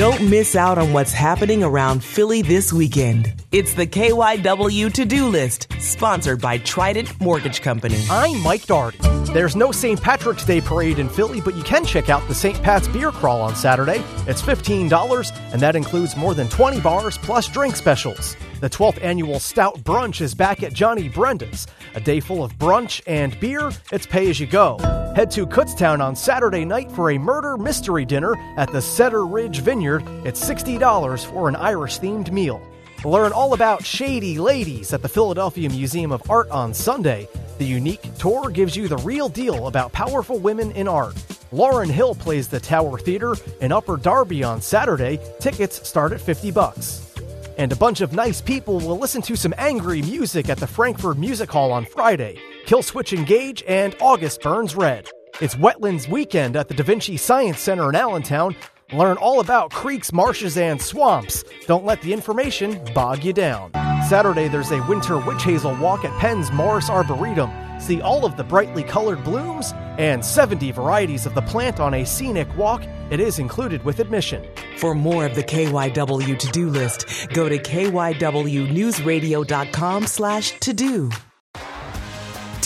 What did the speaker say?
Don't miss out on what's happening around Philly this weekend. It's the KYW to do list, sponsored by Trident Mortgage Company. I'm Mike Dougherty. There's no St. Patrick's Day parade in Philly, but you can check out the St. Pat's Beer Crawl on Saturday. It's $15, and that includes more than 20 bars plus drink specials. The 12th annual Stout Brunch is back at Johnny Brenda's. A day full of brunch and beer, it's pay as you go. Head to Kutztown on Saturday night for a murder mystery dinner at the Setter Ridge Vineyard. It's $60 for an Irish themed meal. Learn all about Shady Ladies at the Philadelphia Museum of Art on Sunday. The unique tour gives you the real deal about powerful women in art. Lauryn Hill plays the Tower Theater in Upper Darby on Saturday. Tickets start at 50 bucks. And a bunch of nice people will listen to some angry music at the Frankfurt Music Hall on Friday. Killswitch Engage and August Burns Red. It's Wetlands Weekend at the Da Vinci Science Center in Allentown. Learn all about creeks, marshes, and swamps. Don't let the information bog you down. Saturday, there's a winter witch hazel walk at Penn's Morris Arboretum. See all of the brightly colored blooms and 70 varieties of the plant on a scenic walk. It is included with admission. For more of the KYW to-do list, go to kywnewsradio.com slash to-do.